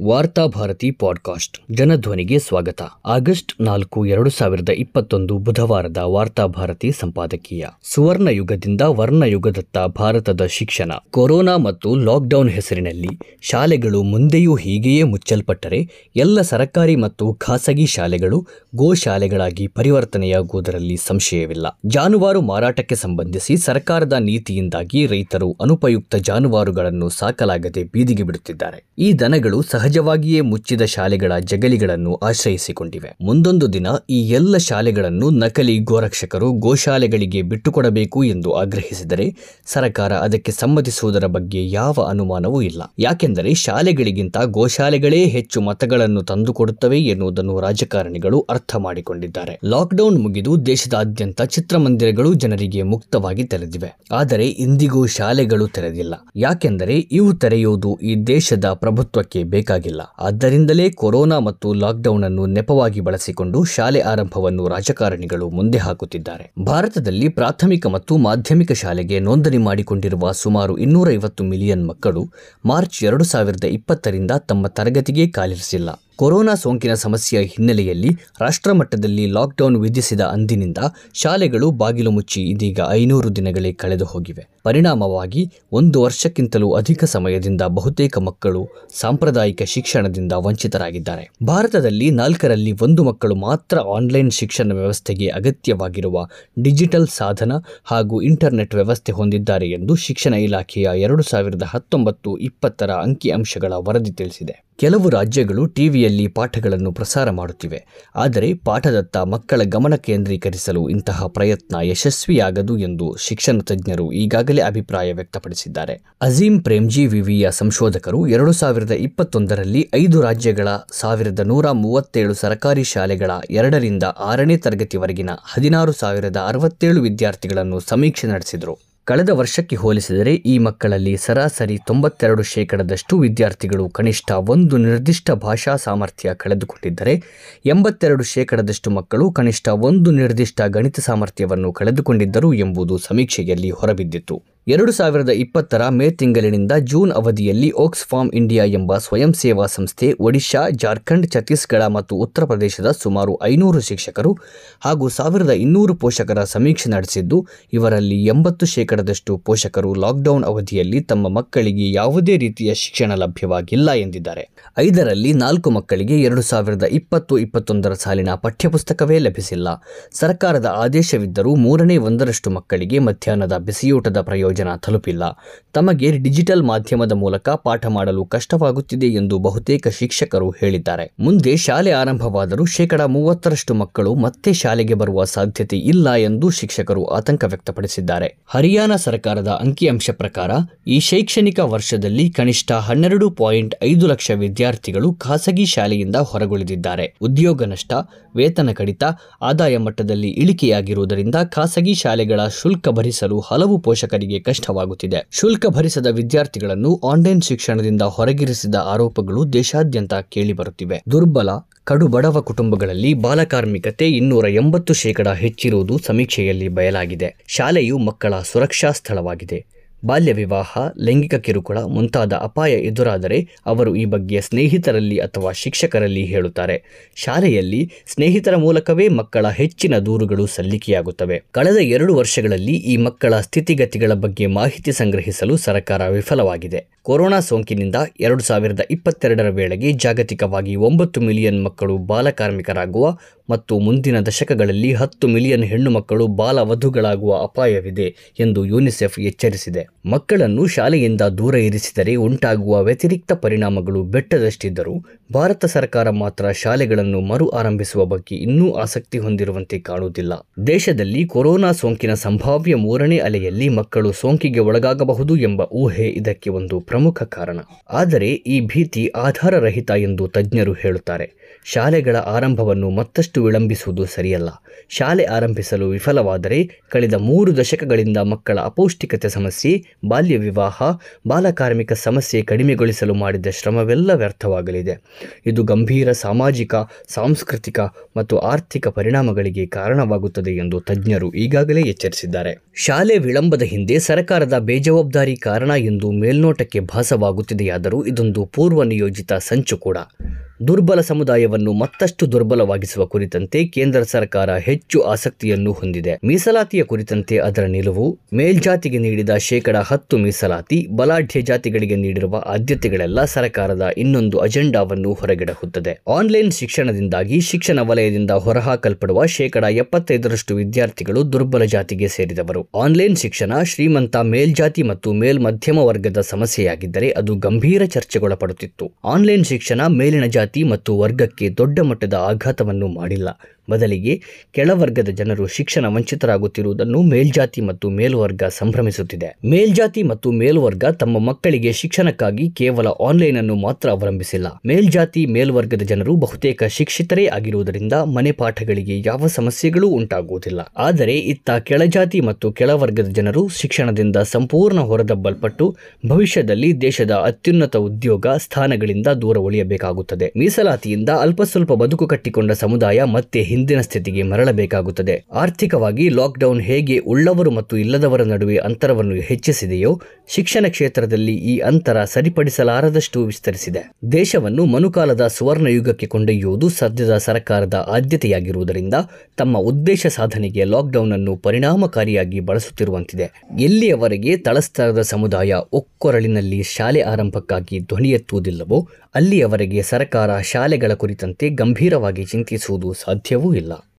Varthabharati podcast ಜನಧ್ವನಿಗೆ ಸ್ವಾಗತ. August ನಾಲ್ಕು, ಎರಡು ಸಾವಿರದ ಇಪ್ಪತ್ತೊಂದು ಬುಧವಾರದ ವಾರ್ತಾಭಾರತಿ ಸಂಪಾದಕೀಯ. ಸುವರ್ಣ ಯುಗದಿಂದ ವರ್ಣಯುಗದತ್ತ ಭಾರತದ ಶಿಕ್ಷಣ. ಕೊರೋನಾ ಮತ್ತು ಲಾಕ್ಡೌನ್ ಹೆಸರಿನಲ್ಲಿ ಶಾಲೆಗಳು ಮುಂದೆಯೂ ಹೀಗೆಯೇ ಮುಚ್ಚಲ್ಪಟ್ಟರೆ ಎಲ್ಲ ಸರಕಾರಿ ಮತ್ತು ಖಾಸಗಿ ಶಾಲೆಗಳು ಗೋ ಶಾಲೆಗಳಾಗಿ ಪರಿವರ್ತನೆಯಾಗುವುದರಲ್ಲಿ ಸಂಶಯವಿಲ್ಲ. ಜಾನುವಾರು ಮಾರಾಟಕ್ಕೆ ಸಂಬಂಧಿಸಿ ಸರ್ಕಾರದ ನೀತಿಯಿಂದಾಗಿ ರೈತರು ಅನುಪಯುಕ್ತ ಜಾನುವಾರುಗಳನ್ನು ಸಾಕಲಾಗದೆ ಬೀದಿಗೆ ಬಿಡುತ್ತಿದ್ದಾರೆ. ಈ ದನಗಳು ಸಹಜವಾಗಿಯೇ ಮುಚ್ಚಿದ ಶಾಲೆಗಳ ಜಗಲಿಗಳನ್ನು ಆಶ್ರಯಿಸಿಕೊಂಡಿವೆ. ಮುಂದೊಂದು ದಿನ ಈ ಎಲ್ಲ ಶಾಲೆಗಳನ್ನು ನಕಲಿ ಗೋರಕ್ಷಕರು ಗೋಶಾಲೆಗಳಿಗೆ ಬಿಟ್ಟುಕೊಡಬೇಕು ಎಂದು ಆಗ್ರಹಿಸಿದರೆ ಸರ್ಕಾರ ಅದಕ್ಕೆ ಸಮ್ಮತಿಸುವುದರ ಬಗ್ಗೆ ಯಾವ ಅನುಮಾನವೂ ಇಲ್ಲ. ಯಾಕೆಂದರೆ ಶಾಲೆಗಳಿಗಿಂತ ಗೋಶಾಲೆಗಳೇ ಹೆಚ್ಚು ಮತಗಳನ್ನು ತಂದುಕೊಡುತ್ತವೆ ಎನ್ನುವುದನ್ನು ರಾಜಕಾರಣಿಗಳು ಅರ್ಥ ಮಾಡಿಕೊಂಡಿದ್ದಾರೆ. ಲಾಕ್ಡೌನ್ ಮುಗಿದು ದೇಶದಾದ್ಯಂತ ಚಿತ್ರಮಂದಿರಗಳು ಜನರಿಗೆ ಮುಕ್ತವಾಗಿ ತೆರೆದಿವೆ. ಆದರೆ ಇಂದಿಗೂ ಶಾಲೆಗಳು ತೆರೆದಿಲ್ಲ. ಯಾಕೆಂದರೆ ಇವು ತೆರೆಯುವುದು ಈ ದೇಶದ ಪ್ರಭುತ್ವಕ್ಕೆ ಬೇಕಾಗಿಲ್ಲ. ಆದ್ದರಿಂದಲೇ ಕೊರೋನಾ ಮತ್ತು ಲಾಕ್ಡೌನ್ ಅನ್ನು ನೆಪವಾಗಿ ಬಳಸಿಕೊಂಡು ಶಾಲೆ ಆರಂಭವನ್ನು ರಾಜಕಾರಣಿಗಳು ಮುಂದೆ ಹಾಕುತ್ತಿದ್ದಾರೆ. ಭಾರತದಲ್ಲಿ ಪ್ರಾಥಮಿಕ ಮತ್ತು ಮಾಧ್ಯಮಿಕ ಶಾಲೆಗೆ ನೋಂದಣಿ ಮಾಡಿಕೊಂಡಿರುವ ಸುಮಾರು ಇನ್ನೂರೈವತ್ತು ಮಿಲಿಯನ್ ಮಕ್ಕಳು ಮಾರ್ಚ್ ಎರಡು ಸಾವಿರದ ಇಪ್ಪತ್ತರಿಂದ ತಮ್ಮ ತರಗತಿಗೆ ಕಾಲಿರಿಸಿಲ್ಲ. ಕೊರೋನಾ ಸೋಂಕಿನ ಸಮಸ್ಯೆಯ ಹಿನ್ನೆಲೆಯಲ್ಲಿ ರಾಷ್ಟ್ರಮಟ್ಟದಲ್ಲಿ ಲಾಕ್ಡೌನ್ ವಿಧಿಸಿದ ಅಂದಿನಿಂದ ಶಾಲೆಗಳು ಬಾಗಿಲು ಮುಚ್ಚಿ ಇದೀಗ ಐನೂರು ದಿನಗಳೇ ಕಳೆದು ಹೋಗಿವೆ. ಪರಿಣಾಮವಾಗಿ ಒಂದು ವರ್ಷಕ್ಕಿಂತಲೂ ಅಧಿಕ ಸಮಯದಿಂದ ಬಹುತೇಕ ಮಕ್ಕಳು ಸಾಂಪ್ರದಾಯಿಕ ಶಿಕ್ಷಣದಿಂದ ವಂಚಿತರಾಗಿದ್ದಾರೆ. ಭಾರತದಲ್ಲಿ ನಾಲ್ಕರಲ್ಲಿ ಒಂದು ಮಕ್ಕಳು ಮಾತ್ರ ಆನ್ಲೈನ್ ಶಿಕ್ಷಣ ವ್ಯವಸ್ಥೆಗೆ ಅಗತ್ಯವಾಗಿರುವ ಡಿಜಿಟಲ್ ಸಾಧನ ಹಾಗೂ ಇಂಟರ್ನೆಟ್ ವ್ಯವಸ್ಥೆ ಹೊಂದಿದ್ದಾರೆ ಎಂದು ಶಿಕ್ಷಣ ಇಲಾಖೆಯ ಎರಡು ಸಾವಿರದ ಹತ್ತೊಂಬತ್ತು ಇಪ್ಪತ್ತರ ಅಂಕಿಅಂಶಗಳ ವರದಿ ತಿಳಿಸಿದೆ. ಕೆಲವು ರಾಜ್ಯಗಳು ಟಿವಿಯಲ್ಲಿ ಪಾಠಗಳನ್ನು ಪ್ರಸಾರ ಮಾಡುತ್ತಿವೆ. ಆದರೆ ಪಾಠದತ್ತ ಮಕ್ಕಳ ಗಮನ ಕೇಂದ್ರೀಕರಿಸಲು ಇಂತಹ ಪ್ರಯತ್ನ ಯಶಸ್ವಿಯಾಗದು ಎಂದು ಶಿಕ್ಷಣ ತಜ್ಞರು ಈಗಾಗಲೇ ಅಭಿಪ್ರಾಯ ವ್ಯಕ್ತಪಡಿಸಿದ್ದಾರೆ. ಅಜೀಂ ಪ್ರೇಮ್ಜಿ, ವಿವಿಯ ಸಂಶೋಧಕರು ಎರಡು ಸಾವಿರದ ಇಪ್ಪತ್ತೊಂದರಲ್ಲಿ ಐದು ರಾಜ್ಯಗಳ ಸಾವಿರದ ನೂರ ಮೂವತ್ತೇಳು ಸರ್ಕಾರಿ ಶಾಲೆಗಳ ಎರಡರಿಂದ ಆರನೇ ತರಗತಿವರೆಗಿನ ಹದಿನಾರು ಸಾವಿರದ ಅರವತ್ತೇಳು ವಿದ್ಯಾರ್ಥಿಗಳನ್ನು ಸಮೀಕ್ಷೆ ನಡೆಸಿದರು. ಕಳೆದ ವರ್ಷಕ್ಕೆ ಹೋಲಿಸಿದರೆ ಈ ಮಕ್ಕಳಲ್ಲಿ ಸರಾಸರಿ ತೊಂಬತ್ತೆರಡು ಶೇಕಡದಷ್ಟು ವಿದ್ಯಾರ್ಥಿಗಳು ಕನಿಷ್ಠ ಒಂದು ನಿರ್ದಿಷ್ಟ ಭಾಷಾ ಸಾಮರ್ಥ್ಯ ಕಳೆದುಕೊಂಡಿದ್ದರೆ ಎಂಬತ್ತೆರಡು ಶೇಕಡದಷ್ಟು ಮಕ್ಕಳು ಕನಿಷ್ಠ ಒಂದು ನಿರ್ದಿಷ್ಟ ಗಣಿತ ಸಾಮರ್ಥ್ಯವನ್ನು ಕಳೆದುಕೊಂಡಿದ್ದರು ಎಂಬುದು ಸಮೀಕ್ಷೆಯಲ್ಲಿ ಹೊರಬಿದ್ದಿತ್ತು. ಎರಡು ಸಾವಿರದ ಇಪ್ಪತ್ತರ ಮೇ ತಿಂಗಳಿನಿಂದ ಜೂನ್ ಅವಧಿಯಲ್ಲಿ ಓಕ್ಸ್ಫಾರ್ಮ್ ಇಂಡಿಯಾ ಎಂಬ ಸ್ವಯಂ ಸೇವಾ ಸಂಸ್ಥೆ ಒಡಿಶಾ, ಜಾರ್ಖಂಡ್, ಛತ್ತೀಸ್ಗಢ ಮತ್ತು ಉತ್ತರ ಪ್ರದೇಶದ ಸುಮಾರು ಐನೂರು ಶಿಕ್ಷಕರು ಹಾಗೂ ಸಾವಿರದ ಇನ್ನೂರು ಪೋಷಕರ ಸಮೀಕ್ಷೆ ನಡೆಸಿದ್ದು, ಇವರಲ್ಲಿ ಎಂಬತ್ತು ಶೇಕಡದಷ್ಟು ಪೋಷಕರು ಲಾಕ್ಡೌನ್ ಅವಧಿಯಲ್ಲಿ ತಮ್ಮ ಮಕ್ಕಳಿಗೆ ಯಾವುದೇ ರೀತಿಯ ಶಿಕ್ಷಣ ಲಭ್ಯವಾಗಿಲ್ಲ ಎಂದಿದ್ದಾರೆ. ಐದರಲ್ಲಿ ನಾಲ್ಕು ಮಕ್ಕಳಿಗೆ ಎರಡು ಸಾವಿರದ ಇಪ್ಪತ್ತು ಇಪ್ಪತ್ತೊಂದರ ಸಾಲಿನ ಪಠ್ಯಪುಸ್ತಕವೇ ಲಭಿಸಿಲ್ಲ. ಸರ್ಕಾರದ ಆದೇಶವಿದ್ದರೂ ಮೂರನೇ ಒಂದರಷ್ಟು ಮಕ್ಕಳಿಗೆ ಮಧ್ಯಾಹ್ನದ ಬಿಸಿಯೂಟದ ಪ್ರಯೋಜನ ತಲುಪಿಲ್ಲ. ತಮಗೆ ಡಿಜಿಟಲ್ ಮಾಧ್ಯಮದ ಮೂಲಕ ಪಾಠ ಮಾಡಲು ಕಷ್ಟವಾಗುತ್ತಿದೆ ಎಂದು ಬಹುತೇಕ ಶಿಕ್ಷಕರು ಹೇಳಿದ್ದಾರೆ. ಮುಂದೆ ಶಾಲೆ ಆರಂಭವಾದರೂ ಶೇಕಡಾ ಮೂವತ್ತರಷ್ಟು ಮಕ್ಕಳು ಮತ್ತೆ ಶಾಲೆಗೆ ಬರುವ ಸಾಧ್ಯತೆ ಇಲ್ಲ ಎಂದು ಶಿಕ್ಷಕರು ಆತಂಕ ವ್ಯಕ್ತಪಡಿಸಿದ್ದಾರೆ. ಹರಿಯಾಣ ಸರ್ಕಾರದ ಅಂಕಿಅಂಶ ಪ್ರಕಾರ, ಈ ಶೈಕ್ಷಣಿಕ ವರ್ಷದಲ್ಲಿ ಕನಿಷ್ಠ ಹನ್ನೆರಡು ಪಾಯಿಂಟ್ ಐದು ಲಕ್ಷ ವಿದ್ಯಾರ್ಥಿಗಳು ಖಾಸಗಿ ಶಾಲೆಯಿಂದ ಹೊರಗುಳಿದಿದ್ದಾರೆ. ಉದ್ಯೋಗ ನಷ್ಟ, ವೇತನ ಕಡಿತ, ಆದಾಯ ಮಟ್ಟದಲ್ಲಿ ಇಳಿಕೆಯಾಗಿರುವುದರಿಂದ ಖಾಸಗಿ ಶಾಲೆಗಳ ಶುಲ್ಕ ಭರಿಸಲು ಹಲವು ಪೋಷಕರಿಗೆ ಕಷ್ಟವಾಗುತ್ತಿದೆ ಶುಲ್ಕ ಭರಿಸದ ವಿದ್ಯಾರ್ಥಿಗಳನ್ನು ಆನ್ಲೈನ್ ಶಿಕ್ಷಣದಿಂದ ಹೊರಗಿರಿಸಿದ ಆರೋಪಗಳು ದೇಶಾದ್ಯಂತ ಕೇಳಿಬರುತ್ತಿವೆ ದುರ್ಬಲ ಕಡು ಬಡವ ಕುಟುಂಬಗಳಲ್ಲಿ ಬಾಲಕಾರ್ಮಿಕತೆ ಇನ್ನೂರ ಎಂಬತ್ತು ಶೇಕಡ ಹೆಚ್ಚಿರುವುದು ಸಮೀಕ್ಷೆಯಲ್ಲಿ ಬಯಲಾಗಿದೆ. ಶಾಲೆಯು ಮಕ್ಕಳ ಸುರಕ್ಷಾ ಸ್ಥಳವಾಗಿದೆ. ಬಾಲ್ಯ ವಿವಾಹ ಲೈಂಗಿಕ ಕಿರುಕುಳ ಮುಂತಾದ ಅಪಾಯ ಎದುರಾದರೆ ಅವರು ಈ ಬಗ್ಗೆ ಸ್ನೇಹಿತರಲ್ಲಿ ಅಥವಾ ಶಿಕ್ಷಕರಲ್ಲಿ ಹೇಳುತ್ತಾರೆ. ಶಾಲೆಯಲ್ಲಿ ಸ್ನೇಹಿತರ ಮೂಲಕವೇ ಮಕ್ಕಳ ಹೆಚ್ಚಿನ ದೂರುಗಳು ಸಲ್ಲಿಕೆಯಾಗುತ್ತವೆ. ಕಳೆದ ಎರಡು ವರ್ಷಗಳಲ್ಲಿ ಈ ಮಕ್ಕಳ ಸ್ಥಿತಿಗತಿಗಳ ಬಗ್ಗೆ ಮಾಹಿತಿ ಸಂಗ್ರಹಿಸಲು ಸರ್ಕಾರ ವಿಫಲವಾಗಿದೆ. ಕೊರೋನಾ ಸೋಂಕಿನಿಂದ ಎರಡು ಸಾವಿರದ ಇಪ್ಪತ್ತೆರಡರ ವೇಳೆಗೆ ಜಾಗತಿಕವಾಗಿ ಒಂಬತ್ತು ಮಿಲಿಯನ್ ಮಕ್ಕಳು ಬಾಲಕಾರ್ಮಿಕರಾಗುವ ಮತ್ತು ಮುಂದಿನ ದಶಕಗಳಲ್ಲಿ ಹತ್ತು ಮಿಲಿಯನ್ ಹೆಣ್ಣು ಮಕ್ಕಳು ಬಾಲವಧುಗಳಾಗುವ ಅಪಾಯವಿದೆ ಎಂದು ಯುನಿಸೆಫ್ ಎಚ್ಚರಿಸಿದೆ. ಮಕ್ಕಳನ್ನು ಶಾಲೆಯಿಂದ ದೂರ ಇರಿಸಿದರೆ ಉಂಟಾಗುವ ವ್ಯತಿರಿಕ್ತ ಪರಿಣಾಮಗಳು ಬೆಟ್ಟದಷ್ಟಿದ್ದರೂ ಭಾರತ ಸರ್ಕಾರ ಮಾತ್ರ ಶಾಲೆಗಳನ್ನು ಮರು ಆರಂಭಿಸುವ ಬಗ್ಗೆ ಇನ್ನೂ ಆಸಕ್ತಿ ಹೊಂದಿರುವಂತೆ ಕಾಣುವುದಿಲ್ಲ. ದೇಶದಲ್ಲಿ ಕೊರೋನಾ ಸೋಂಕಿನ ಸಂಭಾವ್ಯ ಮೂರನೇ ಅಲೆಯಲ್ಲಿ ಮಕ್ಕಳು ಸೋಂಕಿಗೆ ಒಳಗಾಗಬಹುದು ಎಂಬ ಊಹೆ ಇದಕ್ಕೆ ಒಂದು ಪ್ರಮುಖ ಕಾರಣ. ಆದರೆ ಈ ಭೀತಿ ಆಧಾರರಹಿತ ಎಂದು ತಜ್ಞರು ಹೇಳುತ್ತಾರೆ. ಶಾಲೆಗಳ ಆರಂಭವನ್ನು ಮತ್ತಷ್ಟು ವಿಳಂಬಿಸುವುದು ಸರಿಯಲ್ಲ. ಶಾಲೆ ಆರಂಭಿಸಲು ವಿಫಲವಾದರೆ ಕಳೆದ ಮೂರು ದಶಕಗಳಿಂದ ಮಕ್ಕಳ ಅಪೌಷ್ಟಿಕತೆ ಸಮಸ್ಯೆ, ಬಾಲ್ಯ ವಿವಾಹ ಬಾಲಕಾರ್ಮಿಕ ಸಮಸ್ಯೆ ಕಡಿಮೆಗೊಳಿಸಲು ಮಾಡಿದ ಶ್ರಮವೆಲ್ಲ ವ್ಯರ್ಥವಾಗಲಿದೆ. ಇದು ಗಂಭೀರ ಸಾಮಾಜಿಕ, ಸಾಂಸ್ಕೃತಿಕ ಮತ್ತು ಆರ್ಥಿಕ ಪರಿಣಾಮಗಳಿಗೆ ಕಾರಣವಾಗುತ್ತದೆ ಎಂದು ತಜ್ಞರು ಈಗಾಗಲೇ ಎಚ್ಚರಿಸಿದ್ದಾರೆ. ಶಾಲೆ ವಿಳಂಬದ ಹಿಂದೆ ಸರ್ಕಾರದ ಬೇಜವಾಬ್ದಾರಿ ಕಾರಣ ಎಂದು ಮೇಲ್ನೋಟಕ್ಕೆ ಭಾಸವಾಗುತ್ತಿದೆಯಾದರೂ ಇದೊಂದು ಪೂರ್ವ ನಿಯೋಜಿತ ಸಂಚು ಕೂಡ. ದುರ್ಬಲ ಸಮುದಾಯವನ್ನು ಮತ್ತಷ್ಟು ದುರ್ಬಲವಾಗಿಸುವ ಕುರಿತಂತೆ ಕೇಂದ್ರ ಸರ್ಕಾರ ಹೆಚ್ಚು ಆಸಕ್ತಿಯನ್ನು ಹೊಂದಿದೆ. ಮೀಸಲಾತಿಯ ಕುರಿತಂತೆ ಅದರ ನಿಲುವು, ಮೇಲ್ಜಾತಿಗೆ ನೀಡಿದ ಶೇಕಡ ಹತ್ತು ಮೀಸಲಾತಿ, ಬಲಾಢ್ಯ ಜಾತಿಗಳಿಗೆ ನೀಡಿರುವ ಆದ್ಯತೆಗಳೆಲ್ಲ ಸರ್ಕಾರದ ಇನ್ನೊಂದು ಅಜೆಂಡಾವನ್ನು ಹೊರಗಿಡಹುತ್ತದೆ. ಆನ್ಲೈನ್ ಶಿಕ್ಷಣದಿಂದಾಗಿ ಶಿಕ್ಷಣ ವಲಯದಿಂದ ಹೊರಹಾಕಲ್ಪಡುವ ಶೇಕಡ ಎಪ್ಪತ್ತೈದರಷ್ಟು ವಿದ್ಯಾರ್ಥಿಗಳು ದುರ್ಬಲ ಜಾತಿಗೆ ಸೇರಿದವರು. ಆನ್ಲೈನ್ ಶಿಕ್ಷಣ ಶ್ರೀಮಂತ ಮೇಲ್ಜಾತಿ ಮತ್ತು ಮೇಲ್ಮಧ್ಯಮ ವರ್ಗದ ಸಮಸ್ಯೆಯಾಗಿದ್ದರೆ ಅದು ಗಂಭೀರ ಚರ್ಚೆಗೊಳಪಡುತ್ತಿತ್ತು. ಆನ್ಲೈನ್ ಶಿಕ್ಷಣ ಮೇಲಿನ ಜಾತಿ ಮತ್ತು ವರ್ಗಕ್ಕೆ ದೊಡ್ಡ ಮಟ್ಟದ ಆಘಾತವನ್ನು ಮಾಡಿಲ್ಲ. ಬದಲಿಗೆ ಕೆಳವರ್ಗದ ಜನರು ಶಿಕ್ಷಣ ವಂಚಿತರಾಗುತ್ತಿರುವುದನ್ನು ಮೇಲ್ಜಾತಿ ಮತ್ತು ಮೇಲ್ವರ್ಗ ಸಂಭ್ರಮಿಸುತ್ತಿದೆ. ಮೇಲ್ಜಾತಿ ಮತ್ತು ಮೇಲ್ವರ್ಗ ತಮ್ಮ ಮಕ್ಕಳಿಗೆ ಶಿಕ್ಷಣಕ್ಕಾಗಿ ಕೇವಲ ಆನ್ಲೈನ್ ಅನ್ನು ಮಾತ್ರ ಅವಲಂಬಿಸಿಲ್ಲ. ಮೇಲ್ಜಾತಿ, ಮೇಲ್ವರ್ಗದ ಜನರು ಬಹುತೇಕ ಶಿಕ್ಷಿತರೇ ಆಗಿರುವುದರಿಂದ ಮನೆ ಪಾಠಗಳಿಗೆ ಯಾವ ಸಮಸ್ಯೆಗಳೂ ಉಂಟಾಗುವುದಿಲ್ಲ. ಆದರೆ ಇತ್ತ ಕೆಳಜಾತಿ ಮತ್ತು ಕೆಳವರ್ಗದ ಜನರು ಶಿಕ್ಷಣದಿಂದ ಸಂಪೂರ್ಣ ಹೊರದಬ್ಬಲ್ಪಟ್ಟು ಭವಿಷ್ಯದಲ್ಲಿ ದೇಶದ ಅತ್ಯುನ್ನತ ಉದ್ಯೋಗ ಸ್ಥಾನಗಳಿಂದ ದೂರ ಉಳಿಯಬೇಕಾಗುತ್ತದೆ. ಮೀಸಲಾತಿಯಿಂದ ಅಲ್ಪ ಸ್ವಲ್ಪ ಬದುಕು ಕಟ್ಟಿಕೊಂಡ ಸಮುದಾಯ ಮತ್ತೆ ಹಿಂದಿನ ಸ್ಥಿತಿಗೆ ಮರಳಬೇಕಾಗುತ್ತದೆ. ಆರ್ಥಿಕವಾಗಿ ಲಾಕ್ಡೌನ್ ಹೇಗೆ ಉಳ್ಳವರು ಮತ್ತು ಇಲ್ಲದವರ ನಡುವೆ ಅಂತರವನ್ನು ಹೆಚ್ಚಿಸಿದೆಯೋ, ಶಿಕ್ಷಣ ಕ್ಷೇತ್ರದಲ್ಲಿ ಈ ಅಂತರ ಸರಿಪಡಿಸಲಾರದಷ್ಟು ವಿಸ್ತರಿಸಿದೆ. ದೇಶವನ್ನು ಮನುಕಾಲದ ಸುವರ್ಣ ಯುಗಕ್ಕೆ ಕೊಂಡೊಯ್ಯುವುದು ಸದ್ಯದ ಸರ್ಕಾರದ ಆದ್ಯತೆಯಾಗಿರುವುದರಿಂದ ತಮ್ಮ ಉದ್ದೇಶ ಸಾಧನೆಗೆ ಲಾಕ್ಡೌನ್ ಅನ್ನು ಪರಿಣಾಮಕಾರಿಯಾಗಿ ಬಳಸುತ್ತಿರುವಂತಿದೆ. ಎಲ್ಲಿಯವರೆಗೆ ತಳಸ್ತರದ ಸಮುದಾಯ ಒಕ್ಕೊರಳಿನಲ್ಲಿ ಶಾಲೆ ಆರಂಭಕ್ಕಾಗಿ ಧ್ವನಿ ಎತ್ತುವುದಿಲ್ಲವೋ ಅಲ್ಲಿಯವರೆಗೆ ಸರ್ಕಾರ ಶಾಲೆಗಳ ಕುರಿತಂತೆ ಗಂಭೀರವಾಗಿ ಚಿಂತಿಸುವುದು ಸಾಧ್ಯವೂ ಇಲ್ಲ.